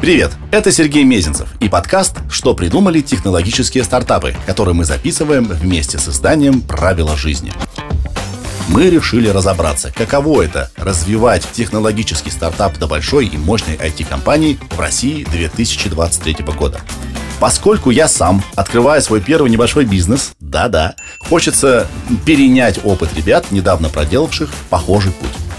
Привет, это Сергей Мезенцев и подкаст «Что придумали технологические стартапы», который мы записываем вместе с изданием «Правила жизни». Мы решили разобраться, каково это – развивать технологический стартап до большой и мощной IT-компании в России 2023 года. Поскольку я сам открываю свой первый небольшой бизнес, да-да, хочется перенять опыт ребят, недавно проделавших похожий путь.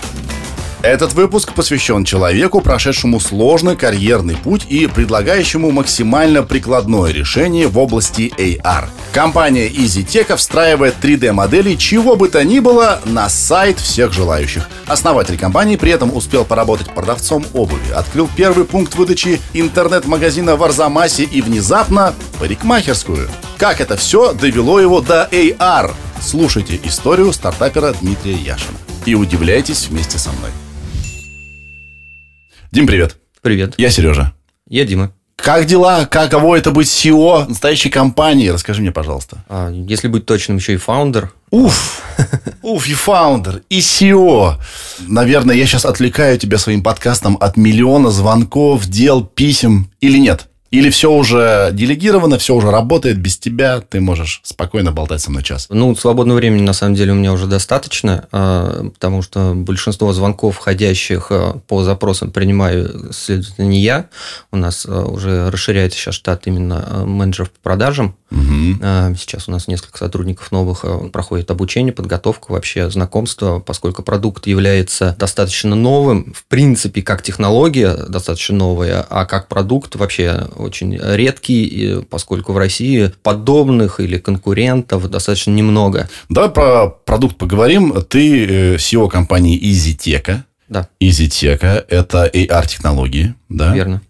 Этот выпуск посвящен человеку, прошедшему сложный карьерный путь и предлагающему максимально прикладное решение в области AR. Компания EasyTech встраивает 3D-модели чего бы то ни было на сайт всех желающих. Основатель компании при этом успел поработать продавцом обуви, открыл первый пункт выдачи интернет-магазина в Арзамасе и внезапно парикмахерскую. Как это все довело его до AR? Слушайте историю стартапера Дмитрия Яшина и удивляйтесь вместе со мной. Дим, привет. Привет. Я Сережа. Я Дима. Как дела? Каково это быть CEO настоящей компании? Расскажи мне, пожалуйста. А, если быть точным, еще и фаундер. Уф, уф, и фаундер, и CEO. Наверное, я сейчас отвлекаю тебя своим подкастом от миллиона звонков, дел, писем или нет? Или все уже делегировано, все уже работает без тебя, ты можешь спокойно болтать со мной час? Ну, свободного времени, на самом деле, у меня уже достаточно, а, потому что большинство звонков, входящих а, по запросам, принимаю, следовательно, не я. У нас а, уже расширяется сейчас штат именно менеджеров по продажам. Угу. Сейчас у нас несколько сотрудников новых проходит обучение, подготовка, вообще знакомство, поскольку продукт является достаточно новым, в принципе, как технология достаточно новая, а как продукт вообще очень редкий, поскольку в России подобных или конкурентов достаточно немного. Давай про продукт поговорим. Ты CEO компании EasyTech. Да. EasyTech – это AR-технологии, да? Верно.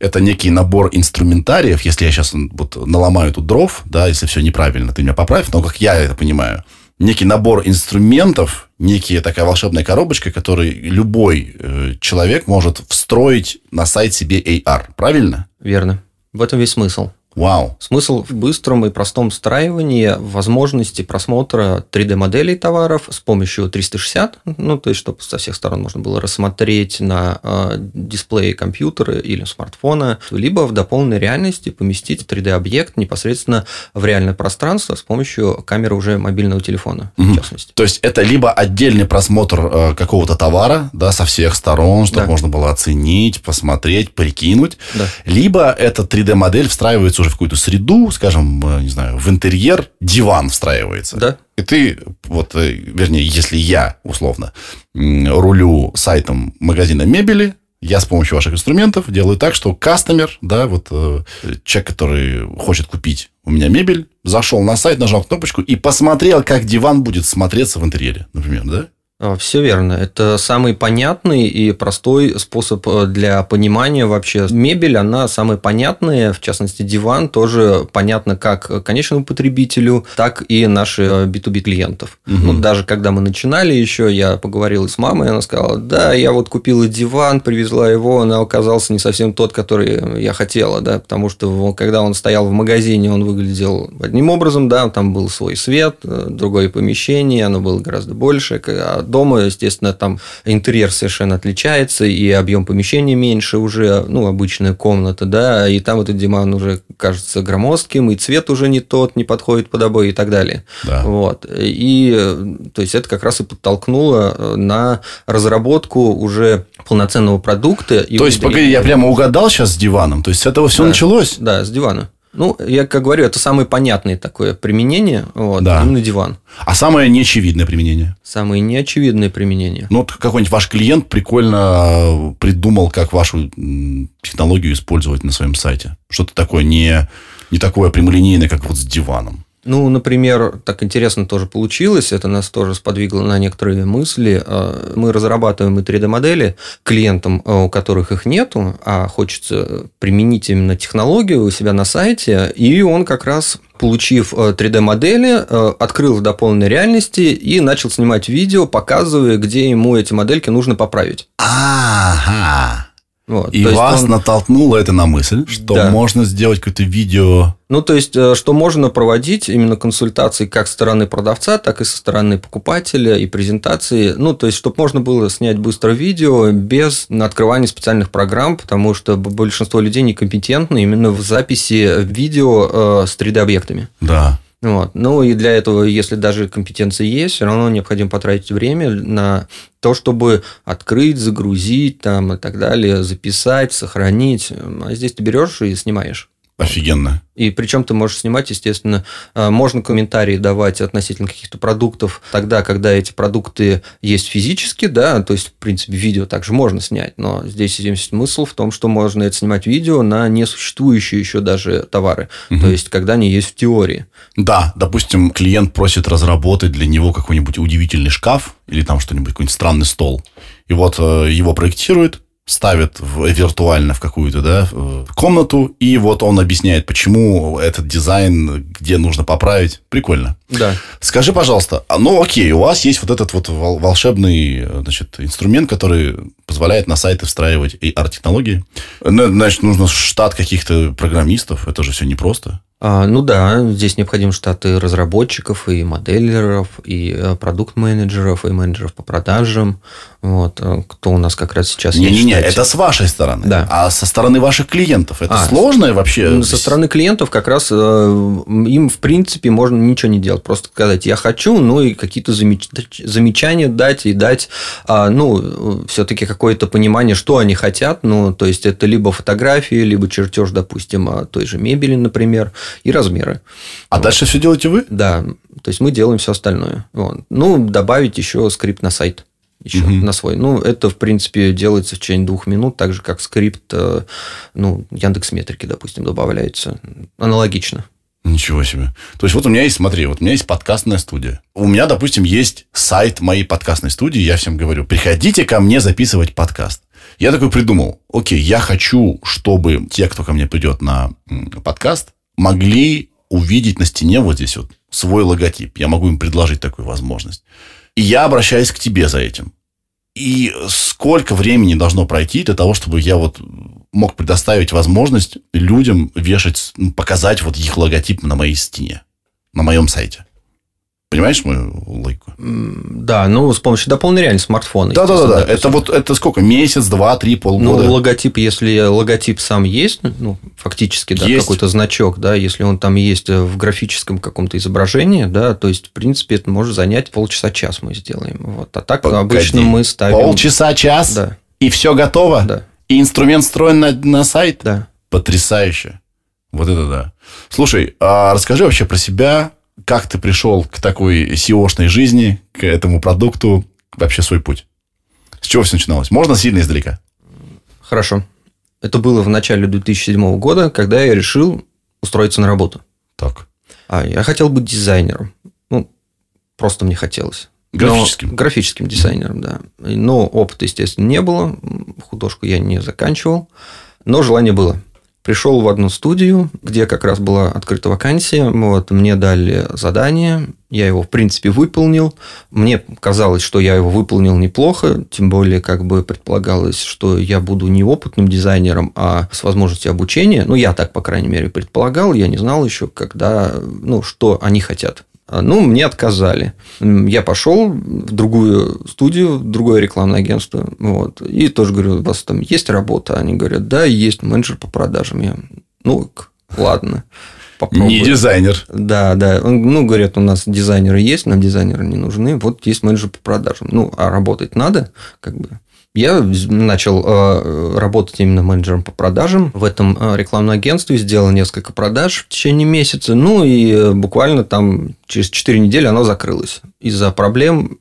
Это некий набор инструментариев, если я сейчас вот наломаю тут дров, да, если все неправильно, ты меня поправь, но как я это понимаю, некий набор инструментов, некая такая волшебная коробочка, которую любой э, человек может встроить на сайт себе AR, правильно? Верно. В этом весь смысл. Вау. Смысл в быстром и простом встраивании возможности просмотра 3D-моделей товаров с помощью 360, ну, то есть, чтобы со всех сторон можно было рассмотреть на э, дисплее компьютера или смартфона, либо в дополненной реальности поместить 3D-объект непосредственно в реальное пространство с помощью камеры уже мобильного телефона, угу. в частности. То есть, это либо отдельный просмотр э, какого-то товара, да, со всех сторон, чтобы да. можно было оценить, посмотреть, прикинуть, да. либо эта 3D-модель встраивается уже в какую-то среду, скажем, э, не знаю, в интерьер диван встраивается. Да. И ты, вот, э, вернее, если я, условно, рулю сайтом магазина мебели, я с помощью ваших инструментов делаю так, что кастомер, да, вот э, человек, который хочет купить у меня мебель, зашел на сайт, нажал кнопочку и посмотрел, как диван будет смотреться в интерьере, например, да? А, Все верно. Это самый понятный и простой способ э, для понимания вообще. Мебель, она самая понятная, в частности, диван тоже понятно как конечному потребителю, так и наши B2B э, клиентов. Угу. Ну, даже когда мы начинали еще, я поговорил с мамой, она сказала, да, я вот купила диван, привезла его, он оказался не совсем тот, который я хотела, да, потому что когда он стоял в магазине, он выглядел одним образом, да, там был свой свет, э, другое помещение, оно было гораздо больше, а дома, естественно, там интерьер совершенно отличается, и объем помещения меньше уже, ну, обычная комната, да, и там этот диван уже кажется громоздким, и цвет уже не тот, не подходит под обои и так далее. Да. Вот. И, то есть, это как раз и подтолкнуло на разработку уже полноценного продукта. То есть, погоди, я прямо угадал сейчас с диваном, то есть, с этого все да, началось? Да, с дивана. Ну, я как говорю, это самое понятное такое применение, вот, да. именно диван. А самое неочевидное применение? Самое неочевидное применение. Ну, вот какой-нибудь ваш клиент прикольно придумал, как вашу технологию использовать на своем сайте. Что-то такое не, не такое прямолинейное, как вот с диваном. Ну, например, так интересно тоже получилось, это нас тоже сподвигло на некоторые мысли. А, мы разрабатываем и 3D-модели клиентам, а, у которых их нету, а хочется применить именно технологию у себя на сайте, и он как раз получив 3D-модели, а, открыл в дополненной реальности и начал снимать видео, показывая, где ему эти модельки нужно поправить. Ага. Вот. И вас он... натолкнуло это на мысль, что да. можно сделать какое-то видео. Ну, то есть, э, что можно проводить именно консультации как со стороны продавца, так и со стороны покупателя и презентации. Ну, то есть, чтобы можно было снять быстро видео без открывания специальных программ, потому что большинство людей некомпетентны именно в записи видео э, с 3D-объектами. Да. Вот. Ну и для этого, если даже компетенции есть, все равно необходимо потратить время на то, чтобы открыть, загрузить там, и так далее, записать, сохранить. А здесь ты берешь и снимаешь. Офигенно. И причем ты можешь снимать, естественно, э, можно комментарии давать относительно каких-то продуктов тогда, когда эти продукты есть физически, да, то есть, в принципе, видео также можно снять, но здесь есть смысл в том, что можно это снимать видео на несуществующие еще даже товары, угу. то есть, когда они есть в теории. Да, допустим, клиент просит разработать для него какой-нибудь удивительный шкаф или там что-нибудь, какой-нибудь странный стол, и вот э, его проектирует, ставит в, виртуально в какую-то да, комнату, и вот он объясняет, почему этот дизайн, где нужно поправить. Прикольно. Да. Скажи, пожалуйста, а, ну окей, у вас есть вот этот вот волшебный значит, инструмент, который позволяет на сайты встраивать AR-технологии. Значит, нужно штат каких-то программистов, это же все непросто. А, ну да, здесь необходимы штаты разработчиков и моделеров, и э, продукт-менеджеров, и менеджеров по продажам. Вот, э, кто у нас как раз сейчас не, есть. Не-не-не, это с вашей стороны. Да. А со стороны ваших клиентов это а, сложно вообще? Со стороны клиентов как раз э, им, в принципе, можно ничего не делать. Просто сказать, я хочу, ну и какие-то замеч... замечания дать и дать, а, ну, все-таки какое-то понимание, что они хотят. Ну, то есть, это либо фотографии, либо чертеж, допустим, той же мебели, например и размеры. А вот. дальше все делаете вы? Да. То есть мы делаем все остальное. Вот. Ну, добавить еще скрипт на сайт еще угу. на свой. Ну, это, в принципе, делается в течение двух минут, так же, как скрипт, э, ну, Яндекс Метрики, допустим, добавляется. Аналогично. Ничего себе. То есть, вот у меня есть, смотри, вот у меня есть подкастная студия. У меня, допустим, есть сайт моей подкастной студии. Я всем говорю, приходите ко мне записывать подкаст. Я такой придумал, окей, я хочу, чтобы те, кто ко мне придет на подкаст, могли увидеть на стене вот здесь вот свой логотип. Я могу им предложить такую возможность. И я обращаюсь к тебе за этим. И сколько времени должно пройти для того, чтобы я вот мог предоставить возможность людям вешать, показать вот их логотип на моей стене, на моем сайте. Понимаешь мою логику? Да, ну, с помощью дополненной реальности смартфона. Да, да, да, да. Это вот это сколько? Месяц, два, три, полгода? Ну, логотип, если логотип сам есть, ну, фактически, да, какой-то значок, да, если он там есть в графическом каком-то изображении, да, то есть, в принципе, это может занять полчаса-час мы сделаем. Вот. А так Погоди. обычно мы ставим... Полчаса-час? Да. И все готово? Да. И инструмент встроен на, на сайт? Да. Потрясающе. Вот это да. Слушай, а расскажи вообще про себя, как ты пришел к такой SEO-шной жизни, к этому продукту, вообще свой путь? С чего все начиналось? Можно сильно издалека? Хорошо. Это было в начале 2007 года, когда я решил устроиться на работу. Так. А я хотел быть дизайнером. Ну, просто мне хотелось. Графическим? Но, графическим дизайнером, да. Но опыта, естественно, не было. Художку я не заканчивал. Но желание было пришел в одну студию, где как раз была открыта вакансия. Вот, мне дали задание, я его, в принципе, выполнил. Мне казалось, что я его выполнил неплохо, тем более, как бы предполагалось, что я буду не опытным дизайнером, а с возможностью обучения. Ну, я так, по крайней мере, предполагал. Я не знал еще, когда, ну, что они хотят. Ну, мне отказали. Я пошел в другую студию, в другое рекламное агентство. Вот, и тоже говорю, у вас там есть работа? Они говорят, да, есть менеджер по продажам. Я, ну, ладно. Попробуй. Не дизайнер. Да, да. Ну, говорят, у нас дизайнеры есть, нам дизайнеры не нужны. Вот есть менеджер по продажам. Ну, а работать надо, как бы. Я начал э, работать именно менеджером по продажам в этом э, рекламном агентстве, сделал несколько продаж в течение месяца, ну и э, буквально там через 4 недели оно закрылось из-за проблем...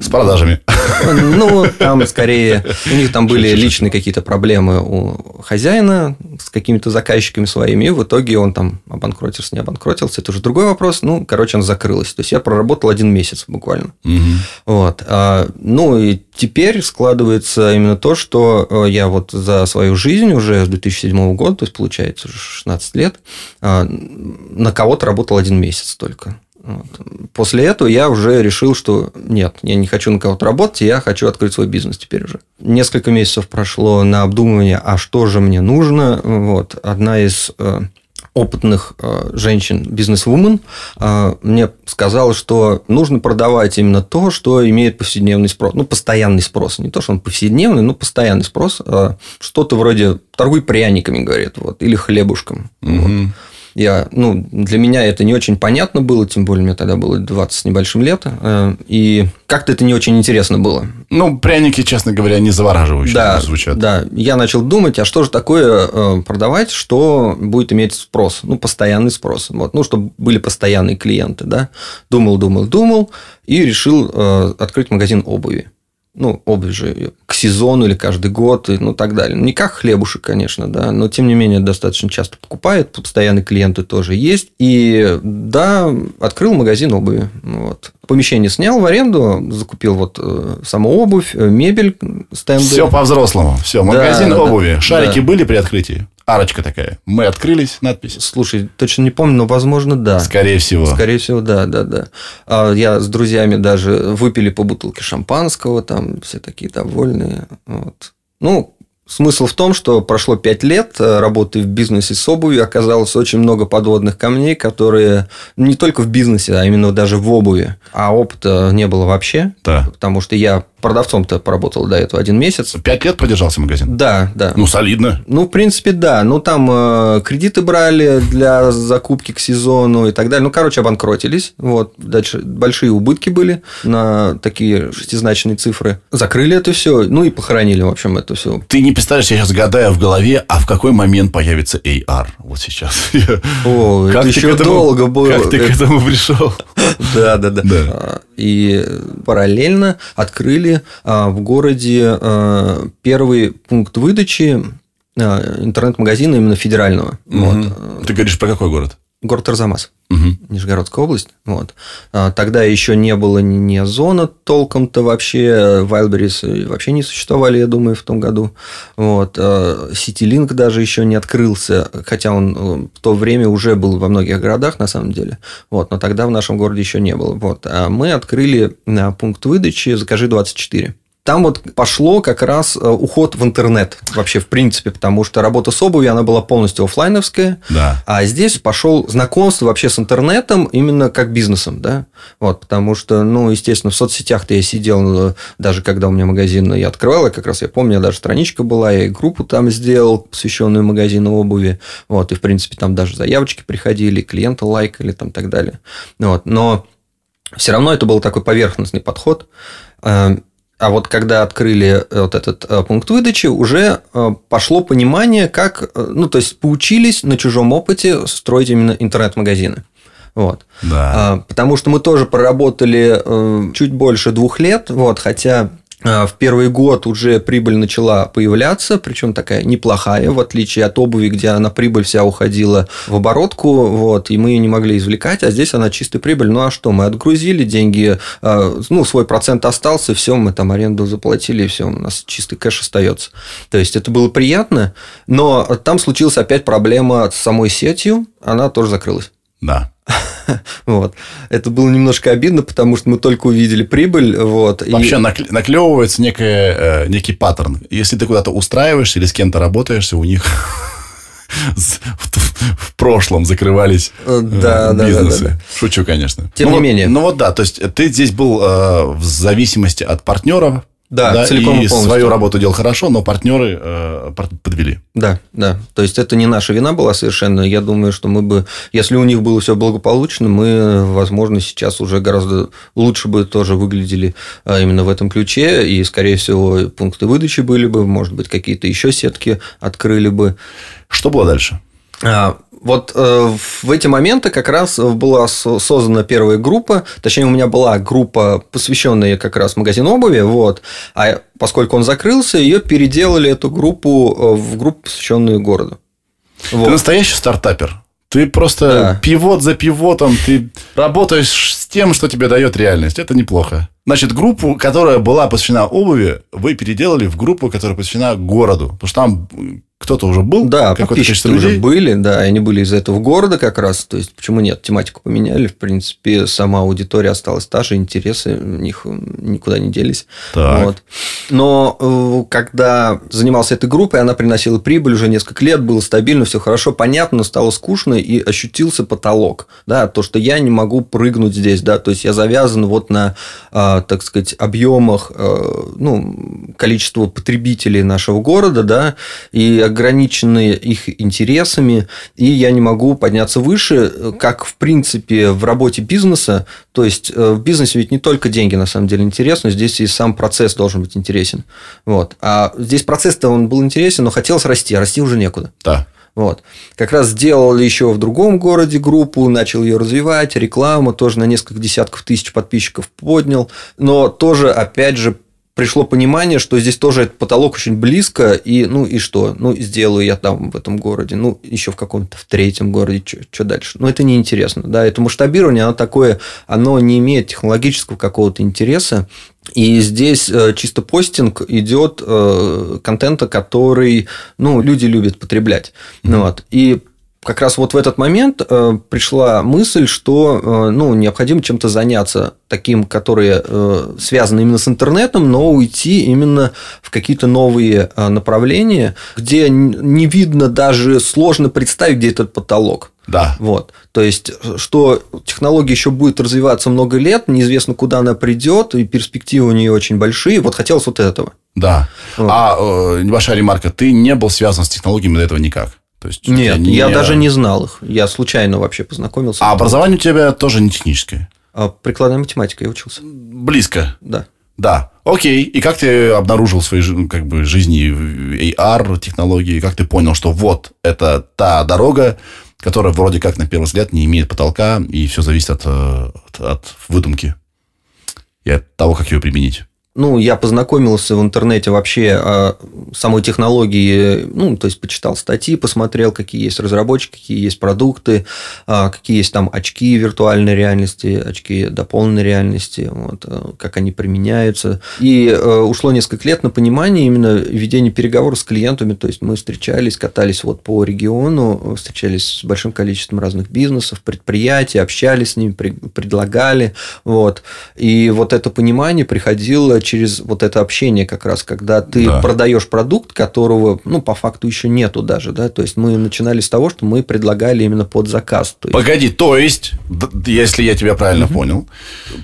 С продажами. Ну, там скорее... У них там были личные какие-то проблемы у хозяина с какими-то заказчиками своими, и в итоге он там обанкротился, не обанкротился. Это уже другой вопрос. Ну, короче, он закрылось. То есть, я проработал один месяц буквально. Угу. Вот. А, ну, и теперь складывается именно то, что э, я вот за свою жизнь уже с 2007 года, то есть, получается, уже 16 лет, а, на кого-то работал один месяц только. Вот. После этого я уже решил, что нет, я не хочу на кого-то работать, я хочу открыть свой бизнес теперь уже. Несколько месяцев прошло на обдумывание, а что же мне нужно. Вот. Одна из э, опытных э, женщин, бизнес-вумен, э, мне сказала, что нужно продавать именно то, что имеет повседневный спрос. Ну, постоянный спрос. Не то, что он повседневный, но постоянный спрос. Э, что-то вроде торгуй пряниками, говорит, вот, или хлебушком. Угу. Вот. Я, ну, для меня это не очень понятно было, тем более мне тогда было 20 с небольшим лет, э, и как-то это не очень интересно было. Ну, пряники, честно говоря, не завораживающие да, звучат. Да, я начал думать, а что же такое э, продавать, что будет иметь спрос, ну, постоянный спрос, вот, ну, чтобы были постоянные клиенты, да. Думал, думал, думал, и решил э, открыть магазин обуви ну, обувь же к сезону или каждый год, и ну, так далее. Не как хлебушек, конечно, да, но, тем не менее, достаточно часто покупает, постоянные клиенты тоже есть. И, да, открыл магазин обуви. Вот. Помещение снял в аренду, закупил вот э, саму обувь, э, мебель, стенды. Все по-взрослому. Все, магазин да, обуви. Да, Шарики да. были при открытии? Арочка такая. Мы открылись, надпись. Слушай, точно не помню, но, возможно, да. Скорее всего. Скорее всего, да, да, да. А я с друзьями даже выпили по бутылке шампанского, там все такие довольные. Вот. Ну, Смысл в том, что прошло пять лет э, работы в бизнесе с обувью, оказалось очень много подводных камней, которые не только в бизнесе, а именно даже в обуви. А опыта не было вообще, да. потому что я продавцом-то поработал до этого один месяц. Пять лет продержался магазин? Да, да. Ну, солидно. Ну, в принципе, да. Ну, там э, кредиты брали для закупки к сезону и так далее. Ну, короче, обанкротились. Вот. Дальше большие убытки были на такие шестизначные цифры. Закрыли это все, ну, и похоронили, в общем, это все. Ты не представляешь, я сейчас гадаю в голове, а в какой момент появится AR вот сейчас? О, как это еще этому, долго было. Как ты к этому пришел? Да, да, да. А, и параллельно открыли а, в городе а, первый пункт выдачи интернет-магазина именно федерального. Ты говоришь про какой город? Город Арзамас, угу. Нижегородская область. Вот. А, тогда еще не было ни Озона толком-то вообще, Wildberries вообще не существовали, я думаю, в том году. Вот. Ситилинк даже еще не открылся, хотя он э, в то время уже был во многих городах, на самом деле. Вот. Но тогда в нашем городе еще не было. Вот. А мы открыли пункт выдачи «Закажи 24». Там вот пошло как раз э, уход в интернет вообще в принципе, потому что работа с обувью, она была полностью офлайновская, да. а здесь пошел знакомство вообще с интернетом именно как бизнесом, да, вот, потому что, ну, естественно, в соцсетях-то я сидел, э, даже когда у меня магазин я открывал, я как раз я помню, даже страничка была, я и группу там сделал, посвященную магазину обуви, вот, и, в принципе, там даже заявочки приходили, клиенты лайкали, там, так далее, вот, но все равно это был такой поверхностный подход, э, а вот когда открыли э, вот этот э, пункт выдачи, уже э, пошло понимание, как, ну, то есть поучились на чужом опыте строить именно интернет-магазины. Вот. Да. А, потому что мы тоже проработали чуть больше двух лет, вот, хотя в первый год уже прибыль начала появляться, причем такая неплохая, в отличие от обуви, где она прибыль вся уходила в оборотку, вот, и мы ее не могли извлекать, а здесь она чистая прибыль. Ну а что, мы отгрузили деньги, а, ну, свой процент остался, все, мы там аренду заплатили, и все, у нас чистый кэш остается. То есть это было приятно, но там случилась опять проблема с самой сетью, она тоже закрылась. Да. Вот. Это было немножко обидно, потому что мы только увидели прибыль. Вот, Вообще и... наклевывается некое, э, некий паттерн. Если ты куда-то устраиваешься или с кем-то работаешься, у них в прошлом закрывались э, да, бизнесы. Да, да, да. Шучу, конечно. Тем ну, не менее. Ну вот да, то есть ты здесь был э, в зависимости от партнера, да, да целиком и, и свою работу делал хорошо, но партнеры э, подвели. Да, да. То есть это не наша вина была совершенно. Я думаю, что мы бы, если у них было все благополучно, мы, возможно, сейчас уже гораздо лучше бы тоже выглядели э, именно в этом ключе. И, скорее всего, пункты выдачи были бы, может быть, какие-то еще сетки открыли бы. Что было дальше? А, вот э, в эти моменты как раз была создана первая группа, точнее, у меня была группа, посвященная как раз магазину обуви, вот, а поскольку он закрылся, ее переделали эту группу э, в группу, посвященную городу. Вот. Ты настоящий стартапер. Ты просто да. пивот за пивотом, ты работаешь с тем, что тебе дает реальность. Это неплохо. Значит, группу, которая была посвящена обуви, вы переделали в группу, которая посвящена городу. Потому что там кто-то уже был? Да, подписчики уже были, да, они были из этого города как раз. То есть, почему нет? Тематику поменяли, в принципе, сама аудитория осталась та же, интересы у них никуда не делись. Так. Вот. Но э, когда занимался этой группой, она приносила прибыль уже несколько лет, было стабильно, все хорошо, понятно, но стало скучно и ощутился потолок. Да, то, что я не могу прыгнуть здесь, да, то есть я завязан вот на, а, так сказать, объемах, э, ну, количества потребителей нашего города, да, и ограничены их интересами, и я не могу подняться выше, как, в принципе, в работе бизнеса, то есть э, в бизнесе ведь не только деньги на самом деле интересны, здесь и сам процесс должен быть интересен. Вот. А здесь процесс-то он был интересен, но хотелось расти, а расти уже некуда. Да. Вот. Как раз сделали еще в другом городе группу, начал ее развивать, рекламу тоже на несколько десятков тысяч подписчиков поднял. Но тоже, опять же, пришло понимание, что здесь тоже этот потолок очень близко, и ну и что? Ну, сделаю я там в этом городе, ну, еще в каком-то в третьем городе, что дальше? Ну, это неинтересно, да, это масштабирование, оно такое, оно не имеет технологического какого-то интереса, и здесь э, чисто постинг идет э, контента, который ну, люди любят потреблять. Mm-hmm. Вот. И как раз вот в этот момент э, пришла мысль, что э, ну, необходимо чем-то заняться таким, которые э, связаны именно с интернетом, но уйти именно в какие-то новые э, направления, где не видно даже сложно представить, где этот потолок. Да. Вот. То есть, что технология еще будет развиваться много лет, неизвестно, куда она придет, и перспективы у нее очень большие. Вот хотелось вот этого. Да. Вот. А э, небольшая ремарка, ты не был связан с технологиями до этого никак? То есть, Нет, не... я даже не знал их. Я случайно вообще познакомился. А образование у тебя тоже не техническое? А прикладная математика я учился. Близко. Да. Да. Окей. И как ты обнаружил в своей как бы, жизни AR технологии? Как ты понял, что вот это та дорога, которая вроде как на первый взгляд не имеет потолка, и все зависит от, э, от, от выдумки и от того, как ее применить? Ну, я познакомился в интернете вообще о самой технологии, ну, то есть почитал статьи, посмотрел, какие есть разработчики, какие есть продукты, а, какие есть там очки виртуальной реальности, очки дополненной реальности, вот, э, как они применяются. И э, ушло несколько лет на понимание именно ведения переговоров с клиентами, то есть мы встречались, катались вот по региону, встречались с большим количеством разных бизнесов, предприятий, общались с ними, предлагали, вот. И вот это понимание приходило через вот это общение как раз, когда ты да. продаешь продукт, которого, ну, по факту еще нету даже, да, то есть мы начинали с того, что мы предлагали именно под заказ. То есть... Погоди, то есть, если я тебя правильно угу. понял,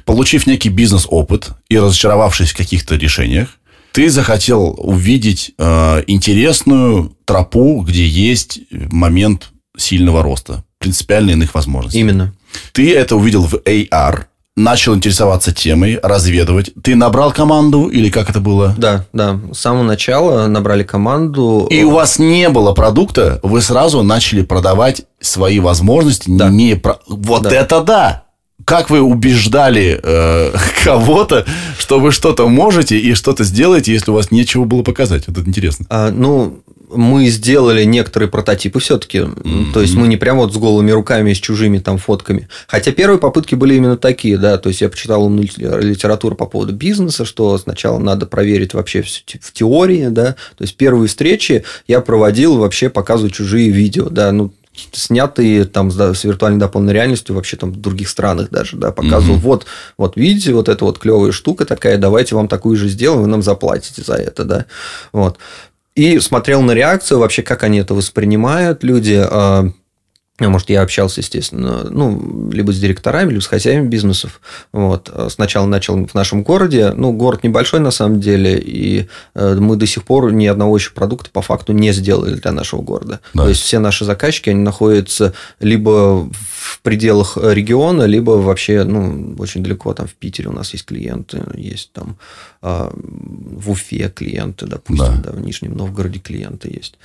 получив некий бизнес-опыт и разочаровавшись в каких-то решениях, ты захотел увидеть э, интересную тропу, где есть момент сильного роста, принципиально иных возможностей. Именно. Ты это увидел в AR, начал интересоваться темой, разведывать. Ты набрал команду или как это было? Да, да. С самого начала набрали команду. И у вас не было продукта, вы сразу начали продавать свои возможности, да. не имея... Про... Вот да. это да! Как вы убеждали э, кого-то, что вы что-то можете и что-то сделаете, если у вас нечего было показать? Вот это интересно. А, ну, мы сделали некоторые прототипы все-таки. Mm-hmm. То есть мы не прям вот с голыми руками, с чужими там фотками. Хотя первые попытки были именно такие, да. То есть я почитал литературу по поводу бизнеса, что сначала надо проверить вообще в теории, да. То есть первые встречи я проводил вообще показываю чужие видео, да. Ну, снятые там с виртуальной дополненной реальностью вообще там в других странах даже, да, показывал, угу. вот, вот видите, вот эта вот клевая штука такая, давайте вам такую же сделаем, вы нам заплатите за это, да, вот. И смотрел на реакцию, вообще, как они это воспринимают, люди. А, может, я общался, естественно, ну, либо с директорами, либо с хозяевами бизнесов. Вот. Сначала начал в нашем городе. Ну, город небольшой, на самом деле, и э, мы до сих пор ни одного еще продукта по факту не сделали для нашего города. Да. То есть, все наши заказчики, они находятся либо в пределах региона, либо вообще, ну, очень далеко, там, в Питере у нас есть клиенты, есть там а, в Уфе клиенты, допустим, да. Да, в Нижнем Новгороде клиенты есть,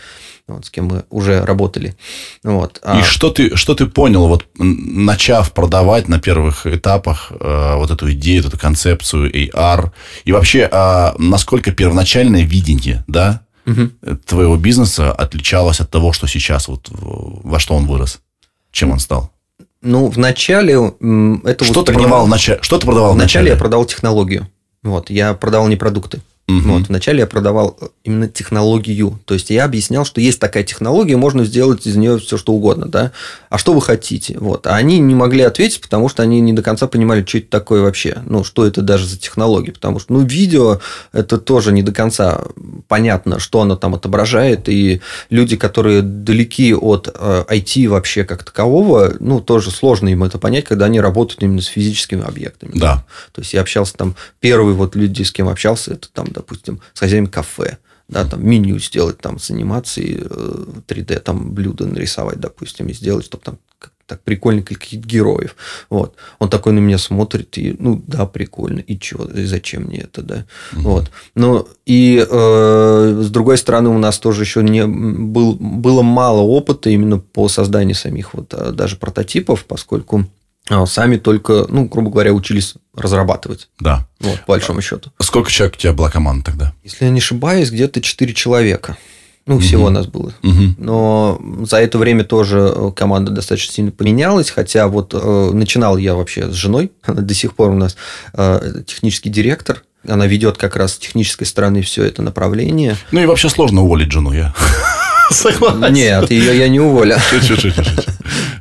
вот, с кем мы уже работали. Вот. А... И что ты, что ты понял, вот начав продавать на первых этапах э, вот эту идею, эту концепцию AR, и вообще, э, насколько первоначальное видение, да, угу. твоего бизнеса отличалось от того, что сейчас, вот во что он вырос, чем он стал? Ну, в начале это что ты продавал в начале? Что ты продавал в начале? я продавал технологию. Вот, я продавал не продукты. Угу. Вот, вначале я продавал именно технологию. То есть я объяснял, что есть такая технология, можно сделать из нее все что угодно, да. А что вы хотите? Вот. А они не могли ответить, потому что они не до конца понимали, что это такое вообще. Ну, что это даже за технология. Потому что, ну, видео это тоже не до конца понятно, что оно там отображает. И люди, которые далеки от IT э, вообще как такового, ну, тоже сложно им это понять, когда они работают именно с физическими объектами. Да. да. То есть я общался там, первые вот люди, с кем общался, это там допустим, с хозяином кафе, да, там меню сделать там с анимацией 3D, э, там блюдо нарисовать, допустим, и сделать, чтобы там так прикольно каких-то героев. Вот. Он такой на меня смотрит, и, ну, да, прикольно, и чего, и зачем мне это, да. Угу. Вот. Ну, и э, с другой стороны, у нас тоже еще не был, было мало опыта именно по созданию самих вот а, даже прототипов, поскольку сами только, ну, грубо говоря, учились разрабатывать. Да. Вот, по большому счету. Сколько человек у тебя была команда тогда? Если я не ошибаюсь, где-то 4 человека. Ну, всего угу. нас было. Угу. Но за это время тоже э, команда достаточно сильно поменялась. Хотя вот э, начинал я вообще с женой. Она до сих пор у нас э, технический директор. Она ведет как раз с технической стороны все это направление. Ну и вообще сложно уволить жену, я согласен. Нет, ее я не уволю.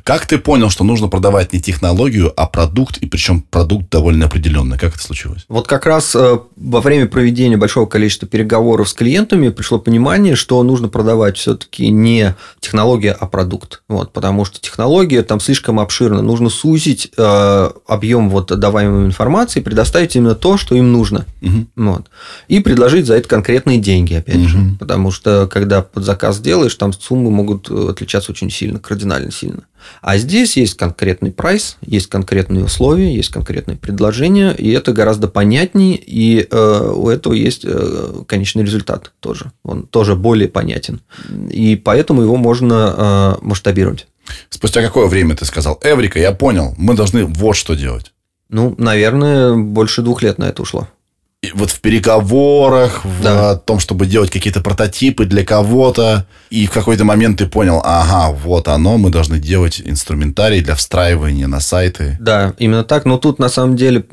Как ты понял, что нужно продавать не технологию, а продукт, и причем продукт довольно определенный? Как это случилось? Вот как раз э, во время проведения большого количества переговоров с клиентами пришло понимание, что нужно продавать все-таки не технология, а продукт. Вот, потому что технология там слишком обширна. Нужно сузить э, объем вот даваемой информации, предоставить именно то, что им нужно. Угу. Вот. И предложить за это конкретные деньги, опять угу. же. Потому что когда под заказ делаешь, там суммы могут э, отличаться очень сильно, кардинально сильно. А здесь есть конкретный прайс, есть конкретные условия, есть конкретные предложения, и это гораздо понятнее, и э, у этого есть э, конечный результат тоже. Он тоже более понятен. И поэтому его можно э, масштабировать. Спустя какое время ты сказал, Эврика, я понял, мы должны вот что делать? Ну, наверное, больше двух лет на это ушло вот в переговорах, да. в том, чтобы делать какие-то прототипы для кого-то, и в какой-то момент ты понял, ага, вот оно, мы должны делать инструментарий для встраивания на сайты. Да, именно так. Но тут на самом деле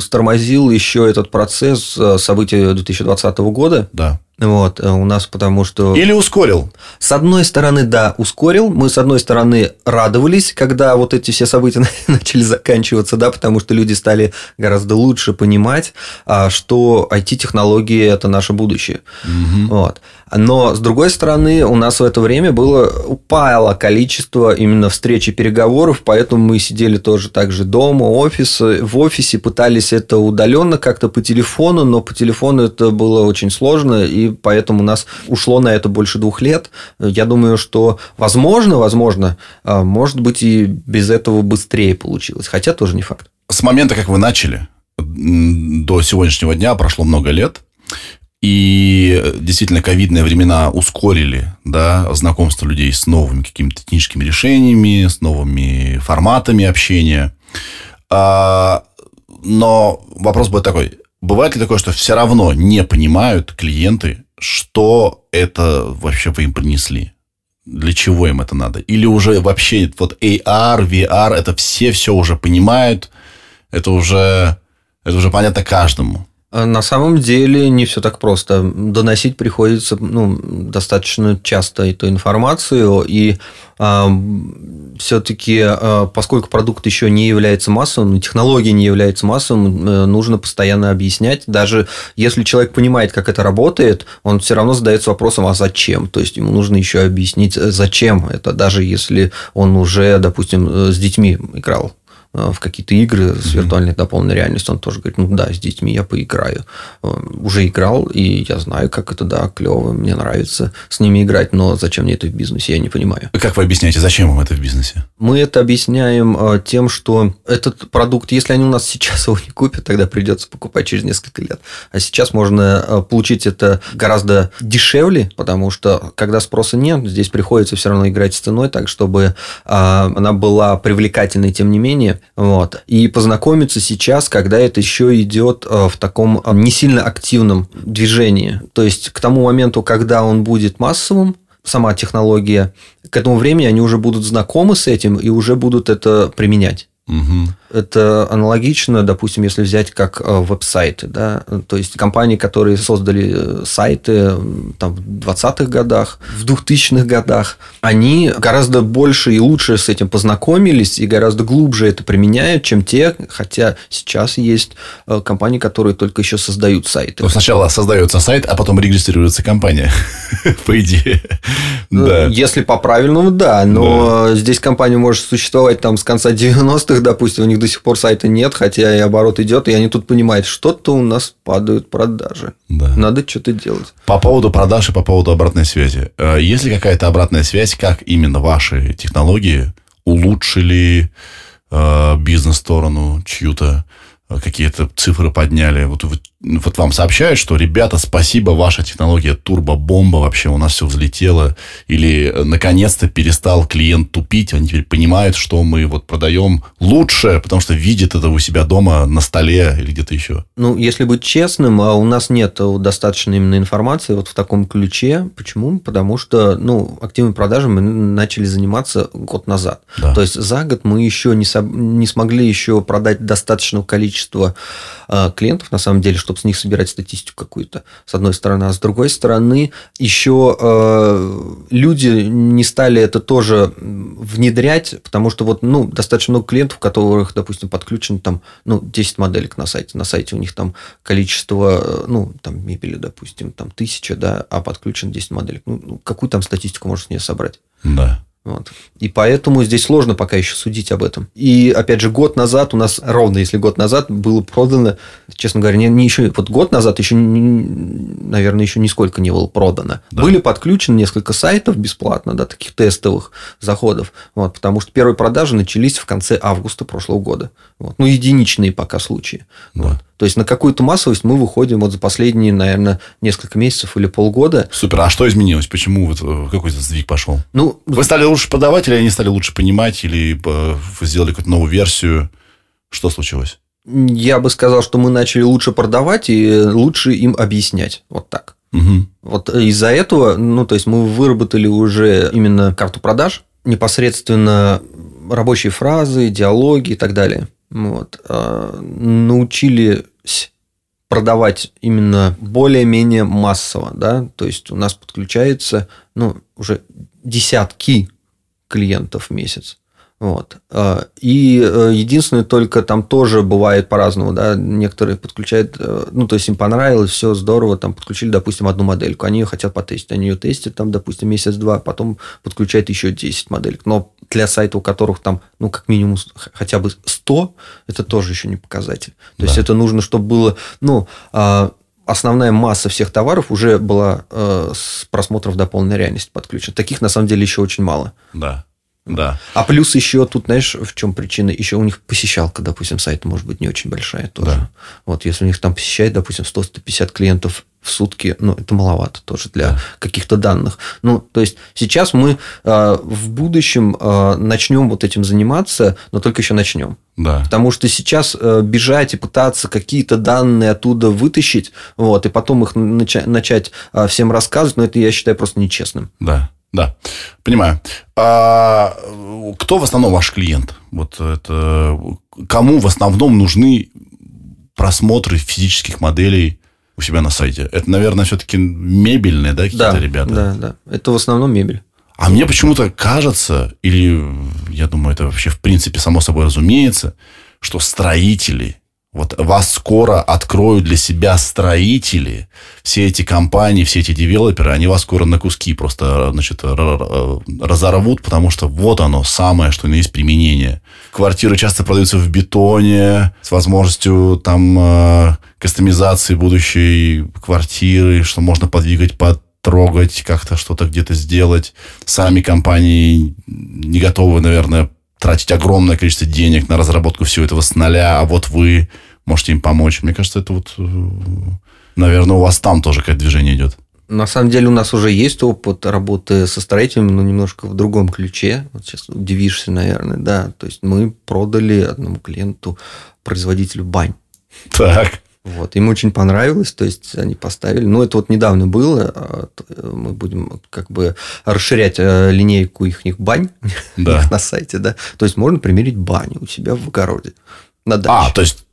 стормозил еще этот процесс э, события 2020 года. Да. Вот, э, у нас потому что... Или ускорил? С одной стороны, да, ускорил. Мы, с одной стороны, радовались, когда вот эти все события начали заканчиваться, да, потому что люди стали гораздо лучше понимать, а, что IT-технологии – это наше будущее. Угу. Вот. Но, с другой стороны, у нас в это время было упало количество именно встреч и переговоров, поэтому мы сидели тоже так же дома, офис, в офисе, пытались это удаленно как-то по телефону, но по телефону это было очень сложно, и поэтому у нас ушло на это больше двух лет. Я думаю, что возможно, возможно, а, может быть и без этого быстрее получилось, хотя тоже не факт. С момента, как вы начали, до сегодняшнего дня прошло много лет. И действительно, ковидные времена ускорили да, знакомство людей с новыми какими-то техническими решениями, с новыми форматами общения. А, но вопрос будет такой. Бывает ли такое, что все равно не понимают клиенты, что это вообще вы им принесли? Для чего им это надо? Или уже вообще вот AR, VR, это все все уже понимают, это уже, это уже понятно каждому? А на самом деле не все так просто. Доносить приходится ну, достаточно часто эту информацию, и э, все-таки, э, поскольку продукт еще не является массовым, технология не является массовым, э, нужно постоянно объяснять. Даже если человек понимает, как это работает, он все равно задается вопросом, а зачем? То есть ему нужно еще объяснить, зачем это, даже если он уже, допустим, с детьми играл Э, в какие-то игры с виртуальной дополненной реальностью, он тоже говорит, ну да, с детьми я поиграю. Э, уже играл, и я знаю, как это, да, клево, мне нравится с ними играть, но зачем мне это в бизнесе, я не понимаю. Как вы объясняете, зачем вам это в бизнесе? Мы это объясняем э, тем, что этот продукт, если они у нас сейчас его не купят, тогда придется покупать через несколько лет. А сейчас можно получить это гораздо дешевле, потому что когда спроса нет, здесь приходится все равно играть с ценой так, чтобы она была привлекательной, тем не менее, вот. И познакомиться сейчас, когда это еще идет э, в таком э, не сильно активном движении. То есть к тому моменту, когда он будет массовым, сама технология, к этому времени они уже будут знакомы с этим и уже будут это применять. Угу. Это аналогично, допустим, если взять как э, веб-сайты, да, то есть компании, которые создали э, сайты там, в 20-х годах, в 2000-х годах, они гораздо больше и лучше с этим познакомились и гораздо глубже это применяют, чем те, хотя сейчас есть э, компании, которые только еще создают сайты. Ну, сначала создается сайт, а потом регистрируется компания, по идее. Да. Если по правильному, да, но да. здесь компания может существовать там с конца 90-х, них, допустим, у них до сих пор сайта нет, хотя и оборот идет, и они тут понимают, что-то у нас падают продажи. Да. Надо что-то делать. По поводу продаж и по поводу обратной связи. Э, есть ли какая-то обратная связь, как именно ваши технологии улучшили э, бизнес-сторону чью-то? Э, какие-то цифры подняли. Вот, вот, вот вам сообщают, что, ребята, спасибо, ваша технология турбо-бомба, вообще у нас все взлетело. Или, э, наконец-то, перестал клиент тупить, они теперь понимают, что мы вот продаем лучше, потому что видят это у себя дома на столе или где-то еще. Ну, если быть честным, а у нас нет достаточно именно информации вот в таком ключе. Почему? Потому что, ну, активными продажами мы начали заниматься год назад. Да. То есть, за год мы еще не, со... не смогли еще продать достаточное количество количество а, клиентов, на самом деле, чтобы с них собирать статистику какую-то, с одной стороны. А с другой стороны, еще а, люди не стали это тоже внедрять, потому что вот, ну, достаточно много клиентов, которых, допустим, подключено там, ну, 10 моделек на сайте. На сайте у них там количество, ну, там, мебели, допустим, там, тысяча, да, а подключено 10 моделек. Ну, ну, какую там статистику можно с нее собрать? Да. Вот. И поэтому здесь сложно пока еще судить об этом. И опять же, год назад у нас, ровно если год назад, было продано, честно говоря, не, не еще, вот год назад еще, наверное, еще нисколько не было продано. Да. Были подключены несколько сайтов бесплатно, да, таких тестовых заходов. Вот, потому что первые продажи начались в конце августа прошлого года. Вот. Ну, единичные пока случаи. Да. Вот. То есть на какую-то массовость мы выходим вот за последние, наверное, несколько месяцев или полгода. Супер. А что изменилось? Почему вот э, какой-то сдвиг пошел? Ну, вы стали лучше продавать, или они стали лучше понимать, или э, сделали какую-то новую версию? Что случилось? Я бы сказал, что мы начали лучше продавать и лучше им объяснять. Вот так. Угу. Вот из-за этого, ну, то есть мы выработали уже именно карту продаж, непосредственно рабочие фразы, диалоги и так далее. Вот. А, научились продавать именно более-менее массово, да, то есть у нас подключается, ну, уже десятки клиентов в месяц. Вот. А, и э, единственное, только там тоже бывает по-разному, да, некоторые подключают, э, ну, то есть им понравилось, все здорово, там подключили, допустим, одну модельку, они ее хотят потестить, они ее тестят, там, допустим, месяц-два, потом подключают еще 10 моделек. Но для сайта, у которых там, ну, как минимум хотя бы 100, это тоже еще не показатель. То да. есть это нужно, чтобы было, ну, а, основная масса всех товаров уже была э, с просмотров до полной реальности подключена. Таких на самом деле еще очень мало. Да. Да. А плюс еще тут, знаешь, в чем причина? Еще у них посещалка, допустим, сайта может быть не очень большая тоже. Да. Вот если у них там посещает, допустим, 100-150 клиентов в сутки, ну, это маловато тоже для да. каких-то данных. Ну, то есть сейчас мы э, в будущем э, начнем вот этим заниматься, но только еще начнем. Да. Потому что сейчас э, бежать и пытаться какие-то данные оттуда вытащить, вот, и потом их начать, начать э, всем рассказывать, ну, это я считаю просто нечестным. Да. Да, понимаю. А кто в основном ваш клиент? Вот это кому в основном нужны просмотры физических моделей у себя на сайте? Это, наверное, все-таки мебельные, да, какие-то да, ребята? Да, да. Это в основном мебель. А мне почему-то кажется, или я думаю, это вообще в принципе само собой разумеется, что строители вот вас скоро откроют для себя строители, все эти компании, все эти девелоперы, они вас скоро на куски просто значит, разорвут, потому что вот оно, самое, что есть применение. Квартиры часто продаются в бетоне, с возможностью там э, кастомизации будущей квартиры, что можно подвигать под трогать, как-то что-то где-то сделать. Сами компании не готовы, наверное, тратить огромное количество денег на разработку всего этого с нуля, а вот вы можете им помочь. Мне кажется, это вот, э, наверное, у вас там тоже какое-то движение идет. На самом деле у нас уже есть опыт работы со строителями, но немножко в другом ключе. Вот сейчас удивишься, наверное, да. То есть мы продали одному клиенту, производителю бань. Так. Вот, им очень понравилось, то есть они поставили. Ну, это вот недавно было. А, мы будем как бы расширять э, линейку их, их бань да. их на сайте, да. То есть можно примерить баню у себя в огороде. На даче. А, то есть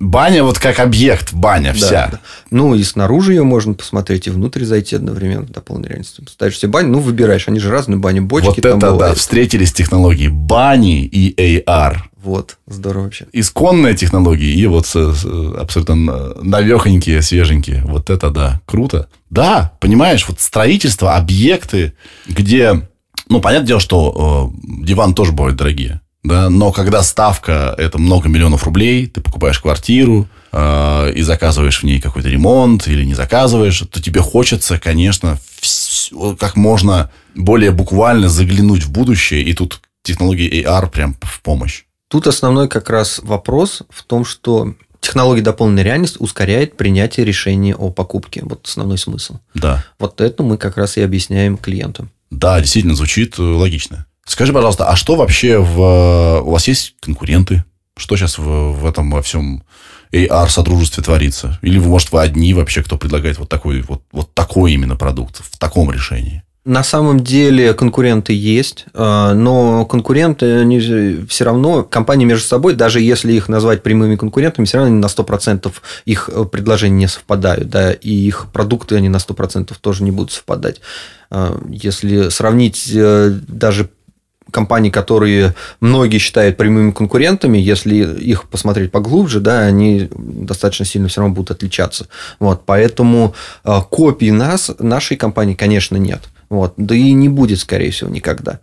Баня вот как объект, баня вся. Да. Ну, и снаружи ее можно посмотреть, и внутрь зайти одновременно до полной реальности. Ставишь себе баню, ну, выбираешь. Они же разные бани, бочки Вот это бывают. да, встретились технологии бани и AR. Вот, здорово вообще. Исконные технологии и вот абсолютно навехонькие, свеженькие. Вот это да, круто. Да, понимаешь, вот строительство, объекты, где... Ну, понятное дело, что э, диван тоже бывают дорогие да, но когда ставка это много миллионов рублей, ты покупаешь квартиру э, и заказываешь в ней какой-то ремонт или не заказываешь, то тебе хочется, конечно, все, как можно более буквально заглянуть в будущее, и тут технологии AR прям в помощь. Тут основной как раз вопрос в том, что технология дополненной реальности ускоряет принятие решения о покупке. Вот основной смысл. Да. Вот это мы как раз и объясняем клиентам. Да, действительно звучит э, логично. Скажи, пожалуйста, а что вообще в... У вас есть конкуренты? Что сейчас в, в этом во всем AR-содружестве творится? Или, может, вы одни вообще, кто предлагает вот такой, вот, вот такой именно продукт в таком решении? На самом деле конкуренты есть, а, но конкуренты они все равно, компании между собой, даже если их назвать прямыми конкурентами, все равно на 100% их предложения не совпадают, да, и их продукты они на 100% тоже не будут совпадать. А, если сравнить э, даже компаний, которые многие считают прямыми конкурентами, если их посмотреть поглубже, да, они достаточно сильно все равно будут отличаться. Вот, поэтому а, копий нас, нашей компании, конечно, нет. Вот. Да и не будет, скорее всего, никогда.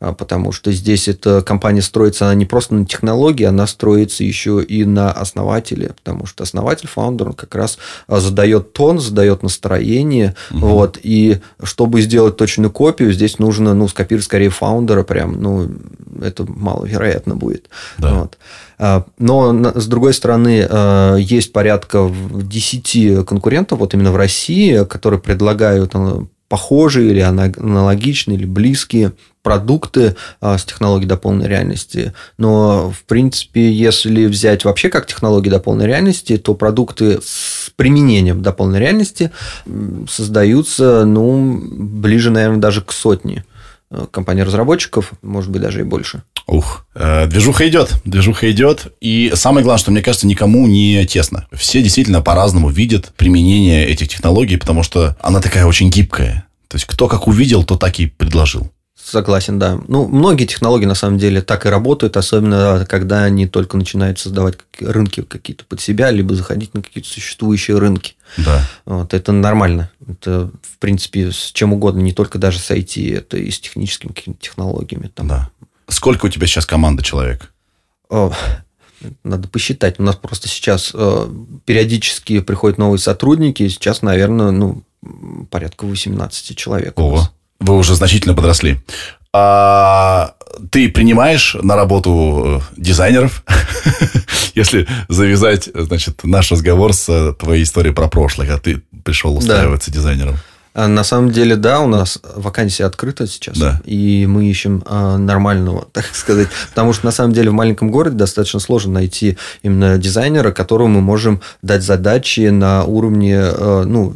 А, потому что здесь эта компания строится она не просто на технологии, она строится еще и на основателе. Потому что основатель, фаундер, он как раз а, задает тон, задает настроение. Угу. Вот. И чтобы сделать точную копию, здесь нужно ну, скопировать скорее фаундера. Прям, ну, это маловероятно будет. Да. Вот. А, но, с другой стороны, есть порядка 10 конкурентов, вот именно в России, которые предлагают похожие или аналогичные или близкие продукты а, с технологией дополненной реальности. Но, в принципе, если взять вообще как технологии дополненной реальности, то продукты с применением дополненной реальности создаются, ну, ближе, наверное, даже к сотне компаний-разработчиков, может быть, даже и больше. Ух, э, движуха идет, движуха идет. И самое главное, что мне кажется, никому не тесно. Все действительно по-разному видят применение этих технологий, потому что она такая очень гибкая. То есть, кто как увидел, то так и предложил. Согласен, да. Ну, многие технологии на самом деле так и работают, особенно когда они только начинают создавать рынки какие-то под себя, либо заходить на какие-то существующие рынки. Да. Вот, это нормально. Это, в принципе, с чем угодно, не только даже с IT, это и с техническими какими-то технологиями. Там. Да. Сколько у тебя сейчас команда человек? О, надо посчитать. У нас просто сейчас э, периодически приходят новые сотрудники. И сейчас, наверное, ну, порядка 18 человек. Ого. Вы уже значительно подросли. А ты принимаешь на работу э, дизайнеров? Если завязать, значит, наш разговор с э, твоей историей про прошлое, а ты пришел устраиваться да. дизайнером. А на самом деле, да, у нас вакансия открыта сейчас. Да. И мы ищем а, нормального, так сказать. Потому что, на самом деле, в маленьком городе достаточно сложно найти именно дизайнера, которому мы можем дать задачи на уровне а, ну,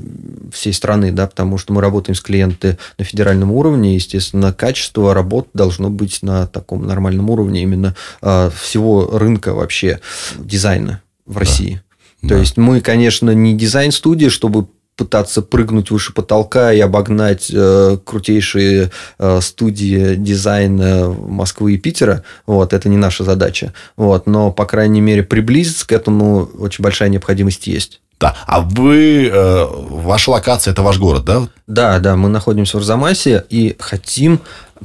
всей страны. Да, потому что мы работаем с клиентами на федеральном уровне. Естественно, качество работ должно быть на таком нормальном уровне именно всего рынка вообще дизайна в России. Да. То да. есть мы, конечно, не дизайн-студия, чтобы пытаться прыгнуть выше потолка и обогнать э, крутейшие э, студии дизайна Москвы и Питера. Вот, это не наша задача. Вот, но, по крайней мере, приблизиться к этому очень большая необходимость есть. Да. А вы, э, ваша локация, это ваш город, да? Да, да, мы находимся в Арзамасе и хотим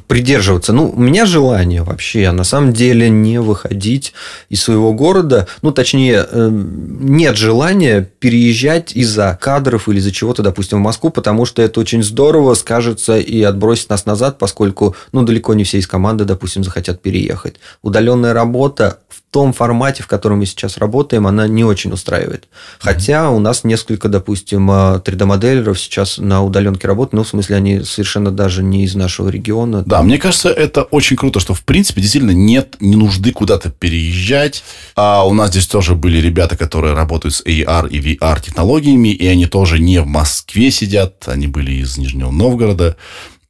придерживаться. Ну, у меня желание вообще, на самом деле, не выходить из своего города. Ну, точнее, э, нет желания переезжать из-за кадров или из-за чего-то, допустим, в Москву, потому что это очень здорово скажется и отбросит нас назад, поскольку, ну, далеко не все из команды, допустим, захотят переехать. Удаленная работа в том формате, в котором мы сейчас работаем, она не очень устраивает. Хотя у нас несколько, допустим, 3D-моделеров э, сейчас на удаленке работают, ну, в смысле, они совершенно даже не из нашего региона, Да, мне кажется, это очень круто, что в принципе действительно нет, не нужды куда-то переезжать. А у нас здесь тоже были ребята, которые работают с AR и VR технологиями, и они тоже не в Москве сидят, они были из Нижнего Новгорода.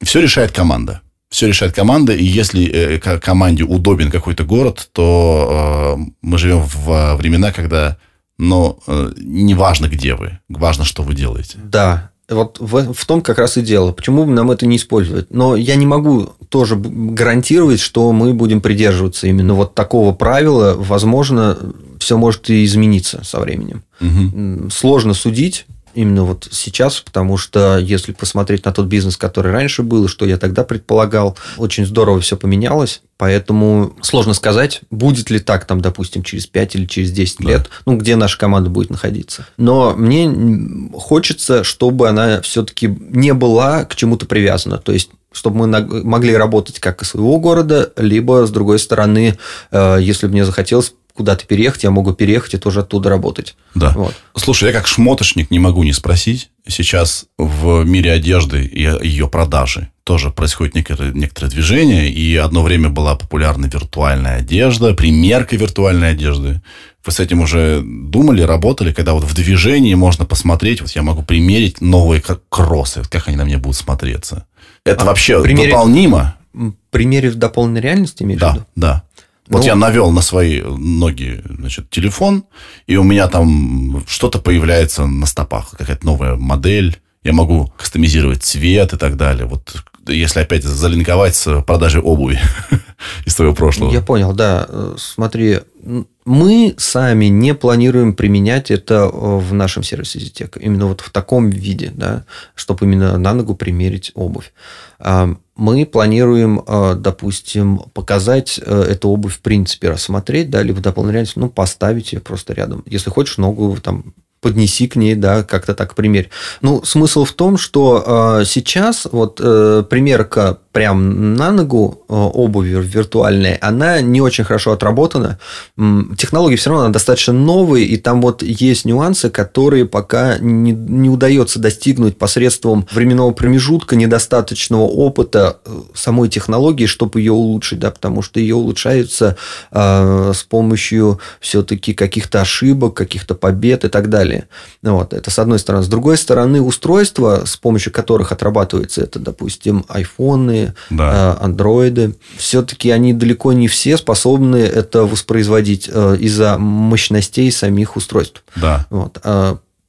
Все решает команда. Все решает команда, и если э, команде удобен какой-то город, то э, мы живем в времена, когда, ну, э, не важно, где вы, важно, что вы делаете. Да, вот в, в том как раз и дело. Почему бы нам это не использовать? Но я не могу тоже гарантировать, что мы будем придерживаться именно вот такого правила. Возможно, все может и измениться со временем. Угу. Сложно судить, именно вот сейчас, потому что если посмотреть на тот бизнес, который раньше был, и что я тогда предполагал, очень здорово все поменялось, поэтому сложно сказать, будет ли так там, допустим, через 5 или через 10 да. лет, ну, где наша команда будет находиться. Но мне хочется, чтобы она все-таки не была к чему-то привязана, то есть чтобы мы могли работать как из своего города, либо, с другой стороны, э, если бы мне захотелось куда-то переехать, я могу переехать и тоже оттуда работать. Да. Вот. Слушай, я как шмоточник не могу не спросить. Сейчас в мире одежды и ее продажи тоже происходит некоторое, некоторое движение. И одно время была популярна виртуальная одежда, примерка виртуальной одежды. Вы с этим уже думали, работали, когда вот в движении можно посмотреть, вот я могу примерить новые кроссы, как они на мне будут смотреться. Это а, вообще примерить, выполнимо? Примерив дополненной реальности, имеешь да, в виду? Да, вот ну, я навел на свои ноги значит, телефон, и у меня там что-то появляется на стопах, какая-то новая модель. Я могу кастомизировать цвет и так далее. Вот если опять залинковать с продажей обуви из твоего прошлого. Я понял, да. Смотри, мы сами не планируем применять это в нашем сервисе Ztec. Именно вот в таком виде, да, чтобы именно на ногу примерить обувь. А, мы планируем, а, допустим, показать э, эту обувь в принципе, рассмотреть, да, либо дополнительно, ну, поставить ее просто рядом. Если хочешь, ногу там поднеси к ней, да, как-то так примерь. Ну, смысл в том, что э, сейчас вот э, примерка прям на ногу э, обуви виртуальной, она не очень хорошо отработана. Технологии все равно достаточно новые, и там вот есть нюансы, которые пока не, не удается достигнуть посредством временного промежутка, недостаточного опыта э, самой технологии, чтобы ее улучшить, да, потому что ее улучшается э, с помощью все-таки каких-то ошибок, каких-то побед и так далее. Вот, это с одной стороны. С другой стороны, устройства, с помощью которых отрабатывается это, допустим, айфоны, да. Э, андроиды, все-таки они далеко не все способны это воспроизводить э, из-за мощностей самих устройств. Да. Вот.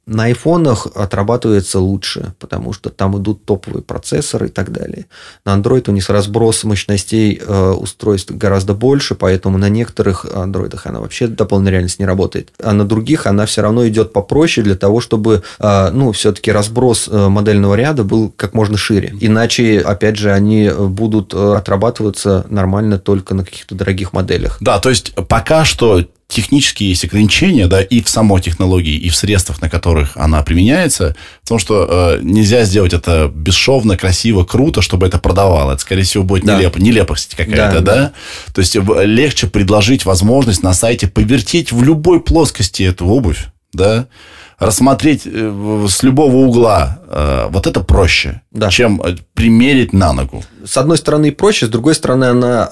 На айфонах отрабатывается лучше, потому что там идут топовые процессоры и так далее. На Android у них разброс мощностей э, устройств гораздо больше, поэтому на некоторых андроидах она вообще дополнительная реальность не работает. А на других она все равно идет попроще для того, чтобы э, ну, все-таки разброс э, модельного ряда был как можно шире. Иначе, опять же, они будут отрабатываться нормально только на каких-то дорогих моделях. Да, то есть пока что технические есть ограничения, да, и в самой технологии, и в средствах, на которых она применяется, потому что э, нельзя сделать это бесшовно, красиво, круто, чтобы это продавало. Это, скорее всего, будет да. нелепо, нелепость какая-то, да, да? да? То есть легче предложить возможность на сайте повертеть в любой плоскости эту обувь, да, рассмотреть э, с любого угла, э, вот это проще, да. чем э, примерить на ногу. С одной стороны проще, с другой стороны она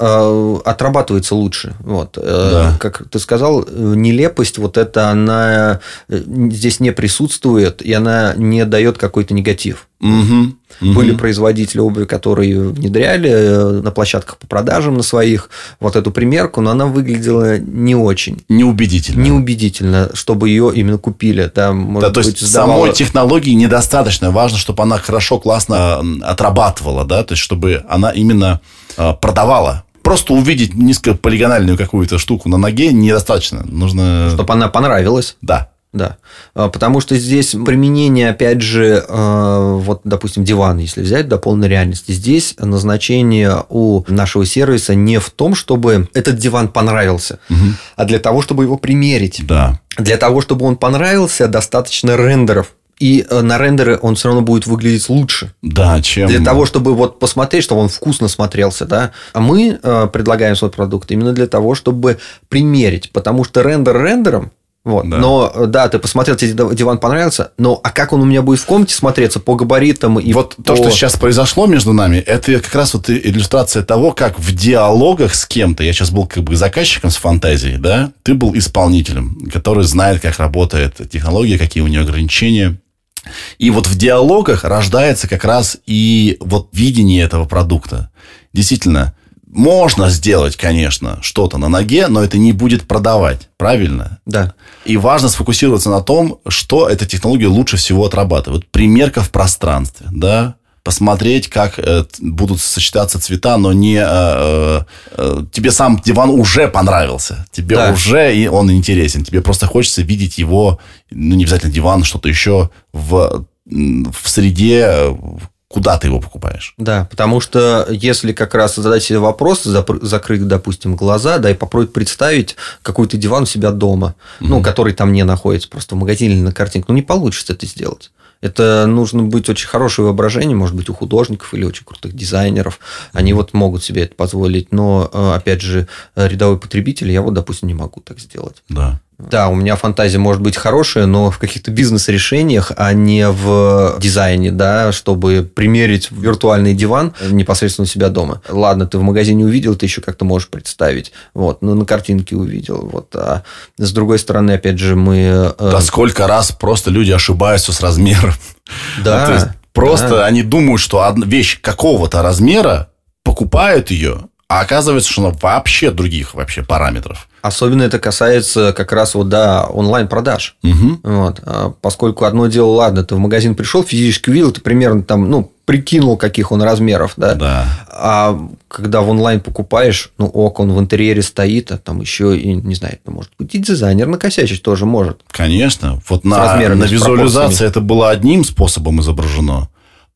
отрабатывается лучше. Вот. Да. Как ты сказал, нелепость вот это она здесь не присутствует, и она не дает какой-то негатив. Угу. Угу. Были производители обуви, которые внедряли э, на площадках по продажам на своих вот эту примерку, но она выглядела не очень. Неубедительно. Неубедительно, чтобы ее именно купили. Да, может да, то быть, есть сдавала... самой технологии недостаточно. Важно, чтобы она хорошо, классно отрабатывала, да, то есть чтобы она именно э, продавала просто увидеть низкополигональную какую-то штуку на ноге недостаточно. Нужно... Чтобы она понравилась. Да. Да, а, потому что здесь применение, опять же, а, вот, допустим, диван, если взять до полной реальности, здесь назначение у нашего сервиса не в том, чтобы этот диван понравился, угу. а для того, чтобы его примерить. Да. Для того, чтобы он понравился, достаточно рендеров и э, на рендеры он все равно будет выглядеть лучше. Да, чем... Для того, чтобы вот посмотреть, чтобы он вкусно смотрелся, да. А мы э, предлагаем свой продукт именно для того, чтобы примерить, потому что рендер рендером, Вот. Да. Но да, ты посмотрел, тебе диван понравился, но а как он у меня будет в комнате смотреться по габаритам и Вот по... то, что сейчас произошло между нами, это как раз вот иллюстрация того, как в диалогах с кем-то, я сейчас был как бы заказчиком с фантазией, да, ты был исполнителем, который знает, как работает технология, какие у нее ограничения. И вот в диалогах рождается как раз и вот видение этого продукта. Действительно, можно сделать, конечно, что-то на ноге, но это не будет продавать, правильно? Да. И важно сфокусироваться на том, что эта технология лучше всего отрабатывает. Примерка в пространстве, да, посмотреть, как э, будут сочетаться цвета, но не... Э, э, тебе сам диван уже понравился. Тебе да. уже и он интересен. Тебе просто хочется видеть его, ну, не обязательно диван, что-то еще в, в среде, куда ты его покупаешь. Да, потому что если как раз задать себе вопрос, закрыть, допустим, глаза, да, и попробовать представить какой-то диван у себя дома, угу. ну, который там не находится, просто в магазине или на картинке, ну, не получится это сделать. Это нужно быть очень хорошее воображение, может быть, у художников или очень крутых дизайнеров. Они вот могут себе это позволить. Но, э, опять же, рядовой потребитель, я вот, допустим, не могу так сделать. Да. Да, у меня фантазия может быть хорошая, но в каких-то бизнес-решениях, а не в дизайне, да, чтобы примерить виртуальный диван непосредственно у себя дома. Ладно, ты в магазине увидел, ты еще как-то можешь представить. Вот, но на картинке увидел. Вот. А с другой стороны, опять же, мы... Э, да сколько раз просто люди ошибаются с размером. Да. Ну, то есть, просто да. они думают, что вещь какого-то размера, покупают ее, а оказывается, что она вообще других вообще параметров. Особенно это касается как раз вот, да, онлайн-продаж. Угу. Вот. А поскольку одно дело, ладно, ты в магазин пришел, физически увидел, ты примерно там, ну, прикинул, каких он размеров, да? Да. А когда в онлайн покупаешь, ну, ок, он в интерьере стоит, а там еще и, не знаю, может быть и дизайнер накосячить тоже может. Конечно. Вот на, на визуализации это было одним способом изображено.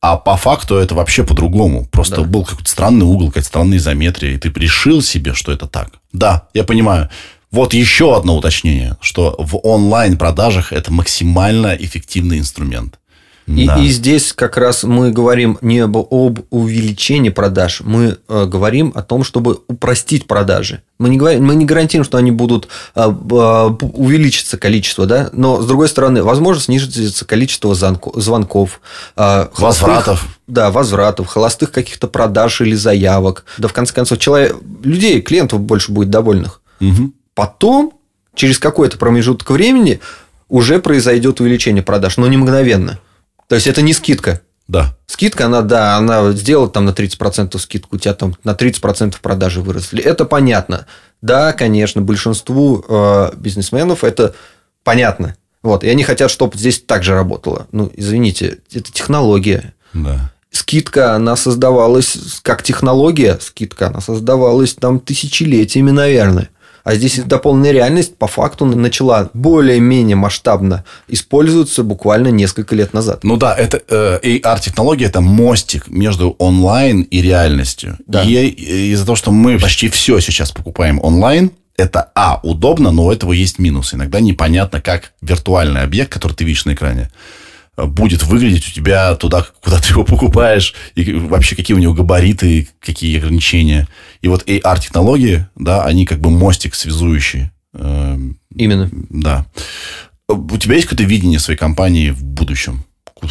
А по факту это вообще по-другому. Просто да. был какой-то странный угол, какая-то странная изометрия, и ты решил себе, что это так. Да, я понимаю. Вот еще одно уточнение, что в онлайн-продажах это максимально эффективный инструмент. И, да. и здесь как раз мы говорим не об, об увеличении продаж, мы э, говорим о том, чтобы упростить продажи. Мы не, говорим, мы не гарантируем, что они будут э, э, увеличиться количество, да, но с другой стороны, возможно, снизится количество звонков, э, возвратов. Да, возвратов, холостых каких-то продаж или заявок. Да, в конце концов, человек, людей, клиентов больше будет довольных. Угу. Потом, через какой-то промежуток времени, уже произойдет увеличение продаж, но не мгновенно. То есть это не скидка. Да. Скидка, она, да, она сделала там на 30% скидку, у тебя там на 30% продажи выросли. Это понятно. Да, конечно, большинству э, бизнесменов это понятно. Вот, и они хотят, чтобы здесь так же работало. Ну, извините, это технология. Да. Скидка, она создавалась как технология, скидка, она создавалась там тысячелетиями, наверное. А здесь дополненная реальность по факту начала более-менее масштабно использоваться буквально несколько лет назад. Ну да, это э, AR-технология – это мостик между онлайн и реальностью. Да. И из-за того, что мы почти все сейчас покупаем онлайн, это, а, удобно, но у этого есть минус. Иногда непонятно, как виртуальный объект, который ты видишь на экране, будет выглядеть у тебя туда, куда ты его покупаешь, и вообще какие у него габариты, какие ограничения. И вот AR-технологии, да, они как бы мостик связующий. Эм, Именно. Да. У тебя есть какое-то видение своей компании в будущем?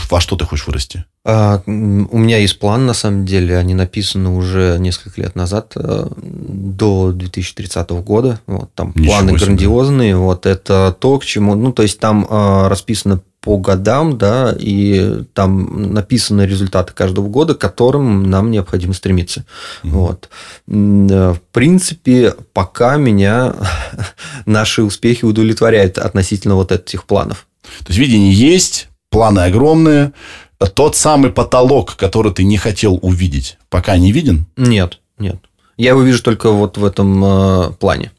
Во что ты хочешь вырасти? А, у меня есть план, на самом деле. Они написаны уже несколько лет назад, э, до 2030 года. Вот, там Ничего планы себе. грандиозные. Вот это то, к чему... Ну, то есть, там э, расписано по годам, да, и там написаны результаты каждого года, к которым нам необходимо стремиться. Mm-hmm. Вот. Э, в принципе, пока меня наши успехи удовлетворяют относительно вот этих планов. То есть видение есть, планы огромные. Тот самый потолок, который ты не хотел увидеть, пока не виден? Нет, нет. Я его вижу только вот в этом э, плане.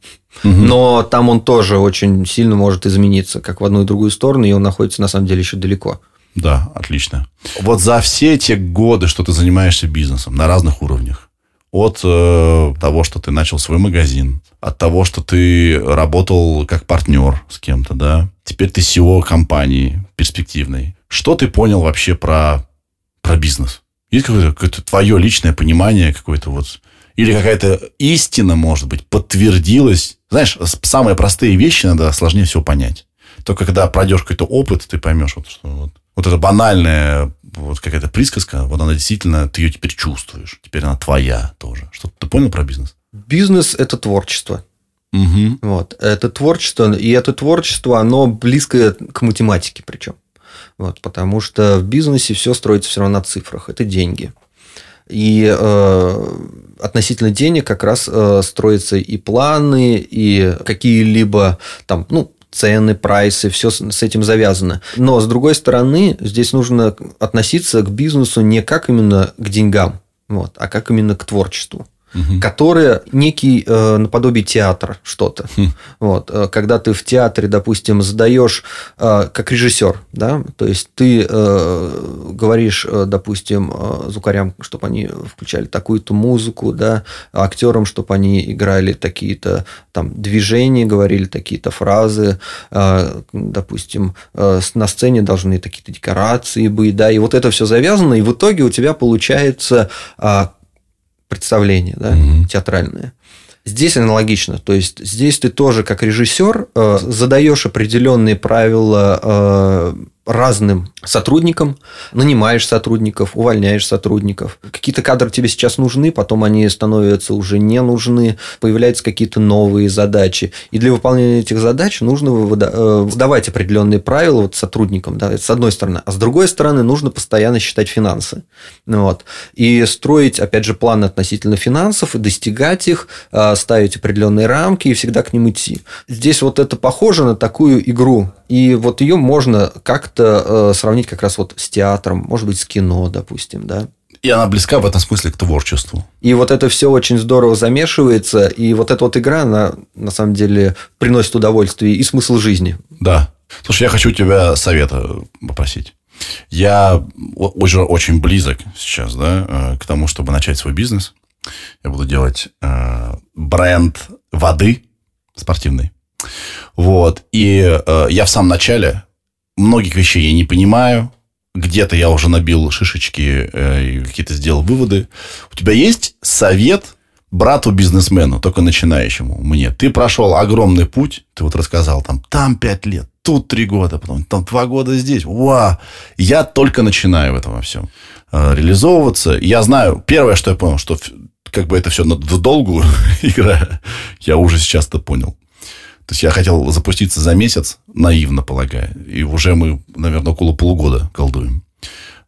Угу. Но там он тоже очень сильно может измениться, как в одну и другую сторону, и он находится на самом деле еще далеко. Да, отлично. Вот за все те годы, что ты занимаешься бизнесом на разных уровнях, от э, того, что ты начал свой магазин, от того, что ты работал как партнер с кем-то, да, теперь ты SEO компании перспективной. Что ты понял вообще про, про бизнес? Есть какое-то, какое-то твое личное понимание, какое-то вот или какая-то истина, может быть, подтвердилась. Знаешь, самые простые вещи надо сложнее всего понять. Только когда пройдешь какой-то опыт, ты поймешь, вот, что вот, вот эта банальная вот какая-то присказка, вот она действительно, ты ее теперь чувствуешь. Теперь она твоя тоже. Что ты понял про бизнес? Бизнес – это творчество. Угу. Вот. Это творчество, и это творчество, оно близко к математике причем. Вот, потому что в бизнесе все строится все равно на цифрах. Это деньги. И э, относительно денег как раз э, строятся и планы, и какие-либо там, ну, цены, прайсы, все с этим завязано. Но, с другой стороны, здесь нужно относиться к бизнесу не как именно к деньгам, вот, а как именно к творчеству угу. которое некий э, наподобие театра что-то. Хм. Вот, э, когда ты в театре, допустим, задаешь э, как режиссер, да, то есть ты э, говоришь, э, допустим, э, звукарям, чтобы они включали такую-то музыку, да, актерам, чтобы они играли такие-то там движения, говорили такие-то фразы, э, допустим, э, на сцене должны такие-то декорации быть, да, и вот это все завязано, и в итоге у тебя получается э, представление да, угу. театральное. Здесь аналогично. То есть здесь ты тоже как режиссер э, задаешь определенные правила э, разным сотрудникам, нанимаешь сотрудников, увольняешь сотрудников. Какие-то кадры тебе сейчас нужны, потом они становятся уже не нужны, появляются какие-то новые задачи. И для выполнения этих задач нужно э, выдавать определенные правила вот сотрудникам, да, с одной стороны. А с другой стороны, нужно постоянно считать финансы. Вот. И строить, опять же, планы относительно финансов, и достигать их, э, ставить определенные рамки и всегда к ним идти. Здесь вот это похоже на такую игру. И вот ее можно как-то э, сравнить как раз вот с театром, может быть, с кино, допустим, да. И она близка в этом смысле к творчеству. И вот это все очень здорово замешивается. И вот эта вот игра, она на самом деле приносит удовольствие и смысл жизни. Да. Слушай, я хочу тебя совета попросить. Я уже очень близок сейчас да, э, к тому, чтобы начать свой бизнес. Я буду делать э, бренд воды спортивной. Вот. И э, я в самом начале многих вещей я не понимаю. Где-то я уже набил шишечки э, какие-то сделал выводы. У тебя есть совет брату-бизнесмену, только начинающему мне? Ты прошел огромный путь, ты вот рассказал, там, там пять лет, тут три года, потом там два года здесь. Ва! Я только начинаю в этом во всем э, реализовываться. Я знаю, первое, что я понял, что как бы это все в долгую игра, я уже сейчас это понял. То есть я хотел запуститься за месяц, наивно полагая. И уже мы, наверное, около полугода колдуем.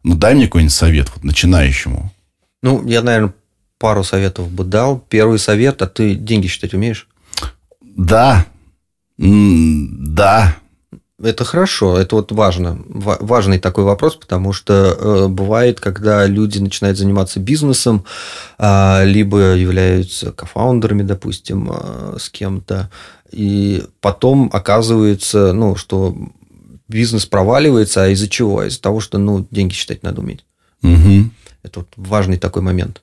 Ну, дай мне какой-нибудь совет вот, начинающему. Ну, я, наверное, пару советов бы дал. Первый совет, а ты деньги считать умеешь? Да. Да. Это хорошо, это вот важно, важный такой вопрос, потому что э, бывает, когда люди начинают заниматься бизнесом, э, либо являются кофаундерами, допустим, э, с кем-то, и потом оказывается, ну, что бизнес проваливается, а из-за чего? Из-за того, что, ну, деньги считать надо уметь. Угу. Это вот важный такой момент.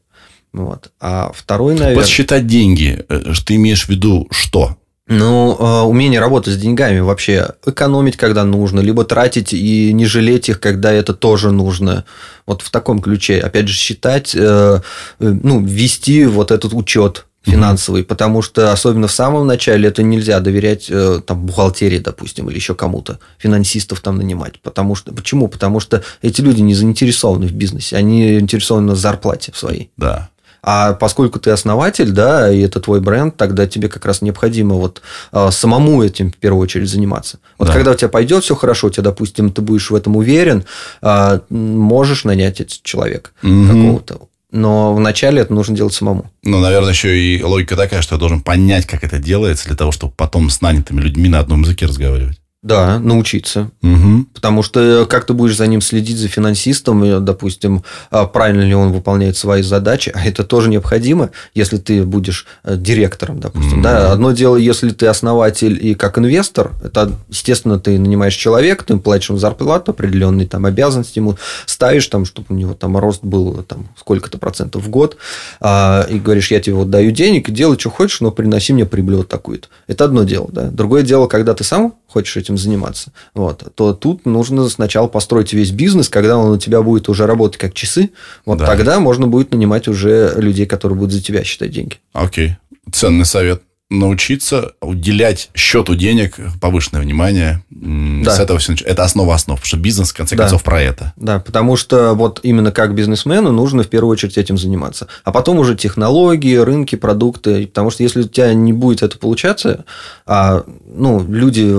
Вот. А второй, наверное... Подсчитать деньги. Э, ты имеешь в виду что? Ну, э, умение работать с деньгами вообще, экономить, когда нужно, либо тратить и не жалеть их, когда это тоже нужно. Вот в таком ключе. Опять же, считать, э, ну, вести вот этот учет финансовый, угу. потому что особенно в самом начале это нельзя доверять э, там бухгалтерии, допустим, или еще кому-то, финансистов там нанимать, потому что почему? Потому что эти люди не заинтересованы в бизнесе, они заинтересованы в зарплате в своей. Да. А поскольку ты основатель, да, и это твой бренд, тогда тебе как раз необходимо вот а, самому этим в первую очередь заниматься. Вот да. когда у тебя пойдет все хорошо, у тебя, допустим, ты будешь в этом уверен, а, можешь нанять этот человека угу. какого-то но вначале это нужно делать самому. Ну, наверное, еще и логика такая, что я должен понять, как это делается, для того, чтобы потом с нанятыми людьми на одном языке разговаривать. Да, научиться. Угу. Потому что как ты будешь за ним следить, за финансистом, допустим, а, правильно ли он выполняет свои задачи, а это тоже необходимо, если ты будешь э, директором, допустим. Угу. Да? Одно дело, если ты основатель и как инвестор, это, естественно, ты нанимаешь человека, ты платишь ему зарплату, определенные там обязанности ему ставишь, там, чтобы у него там рост был там сколько-то процентов в год, а, и говоришь, я тебе вот даю денег, делай, что хочешь, но приноси мне прибыль вот такую-то. Это одно дело. Да? Другое дело, когда ты сам хочешь этим заниматься, вот, то тут нужно сначала построить весь бизнес, когда он у тебя будет уже работать как часы, вот да. тогда можно будет нанимать уже людей, которые будут за тебя считать деньги. Окей, ценный совет. Научиться уделять счету денег повышенное внимание. Да. С этого все начинается. Это основа основ, потому что бизнес, в конце да. концов, про это. Да, потому что вот именно как бизнесмену нужно в первую очередь этим заниматься. А потом уже технологии, рынки, продукты. Потому что если у тебя не будет это получаться, а ну, люди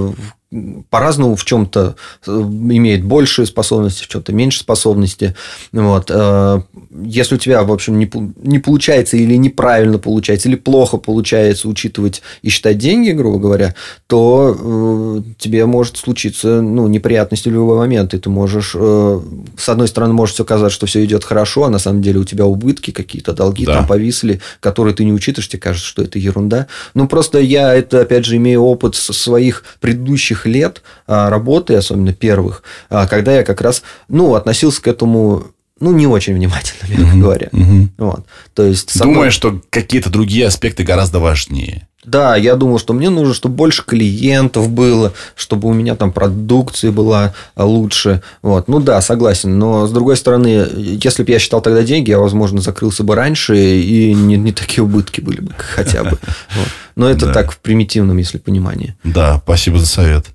по-разному в чем-то э, имеет большие способности, в чем-то меньше способности. Вот. Э, если у тебя, в общем, не, не получается или неправильно получается, или плохо получается учитывать и считать деньги, грубо говоря, то э, тебе может случиться ну, неприятности в любой момент. И ты можешь, э, с одной стороны, может все казаться, что все идет хорошо, а на самом деле у тебя убытки какие-то, долги да. там повисли, которые ты не учитываешь, тебе кажется, что это ерунда. Ну, просто я это, опять же, имею опыт своих предыдущих лет а, работы, особенно первых, а, когда я как раз ну, относился к этому ну, не очень внимательно, мягко говоря. Uh-huh. Вот. То есть, Думаешь, что какие-то другие аспекты гораздо важнее? Да, я думал, что мне нужно, чтобы больше клиентов было, чтобы у меня там продукции была лучше. Вот. Ну да, согласен. Но с другой стороны, если бы я считал тогда деньги, я, возможно, закрылся бы раньше, и не, не такие убытки были бы хотя бы. Вот. Но это да. так в примитивном, если понимании. Да, спасибо за совет.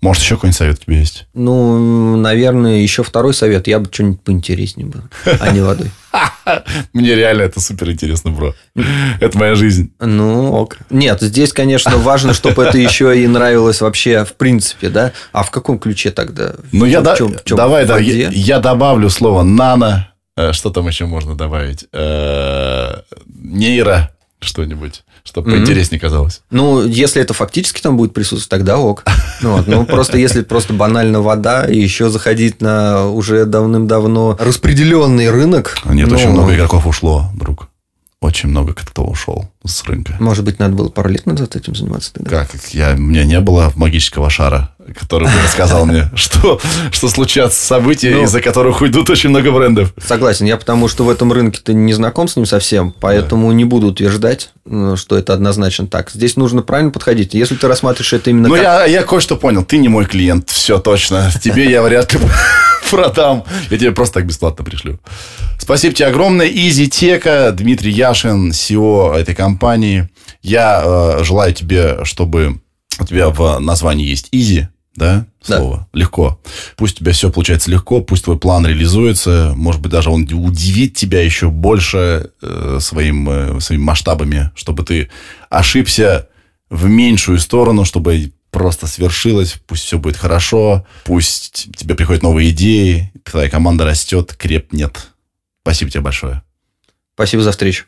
Может, еще какой-нибудь совет у тебя есть? Ну, наверное, еще второй совет. Я бы что-нибудь поинтереснее был, а не водой. Мне реально это супер интересно, бро. Это моя жизнь. Ну, ок. Нет, здесь, конечно, важно, чтобы это еще и нравилось вообще в принципе, да? А в каком ключе тогда? Ну, я да, давай, да, я добавлю слово нано. Э, что там еще можно добавить? Э, нейро что-нибудь чтобы mm-hmm. поинтереснее казалось. Ну, если это фактически там будет присутствовать, тогда ок. Ну, вот. ну просто если просто банально вода, и еще заходить на уже давным-давно распределенный рынок. Нет, ну... очень много игроков ушло, друг. Очень много кто ушел с рынка. Может быть, надо было пару лет назад этим заниматься тогда? Как? Я, у меня не было магического шара, который рассказал мне, что, что случатся события, ну, из-за которых уйдут очень много брендов. Согласен. Я потому что в этом рынке ты не знаком с ним совсем, поэтому да. не буду утверждать, ну, что это однозначно так. Здесь нужно правильно подходить. Если ты рассматриваешь это именно Ну, как... я, я кое-что понял. Ты не мой клиент. Все точно. Тебе я вряд ли продам. Я тебе просто так бесплатно пришлю. Спасибо тебе огромное. EasyTech, Дмитрий Яшин, CEO этой компании. Я э, желаю тебе, чтобы у тебя в названии есть Easy, да, слово, да. легко. Пусть у тебя все получается легко, пусть твой план реализуется, может быть, даже он удивит тебя еще больше э, своим, э, своими масштабами, чтобы ты ошибся в меньшую сторону, чтобы просто свершилось, пусть все будет хорошо, пусть тебе приходят новые идеи, твоя команда растет, крепнет. Спасибо тебе большое. Спасибо за встречу.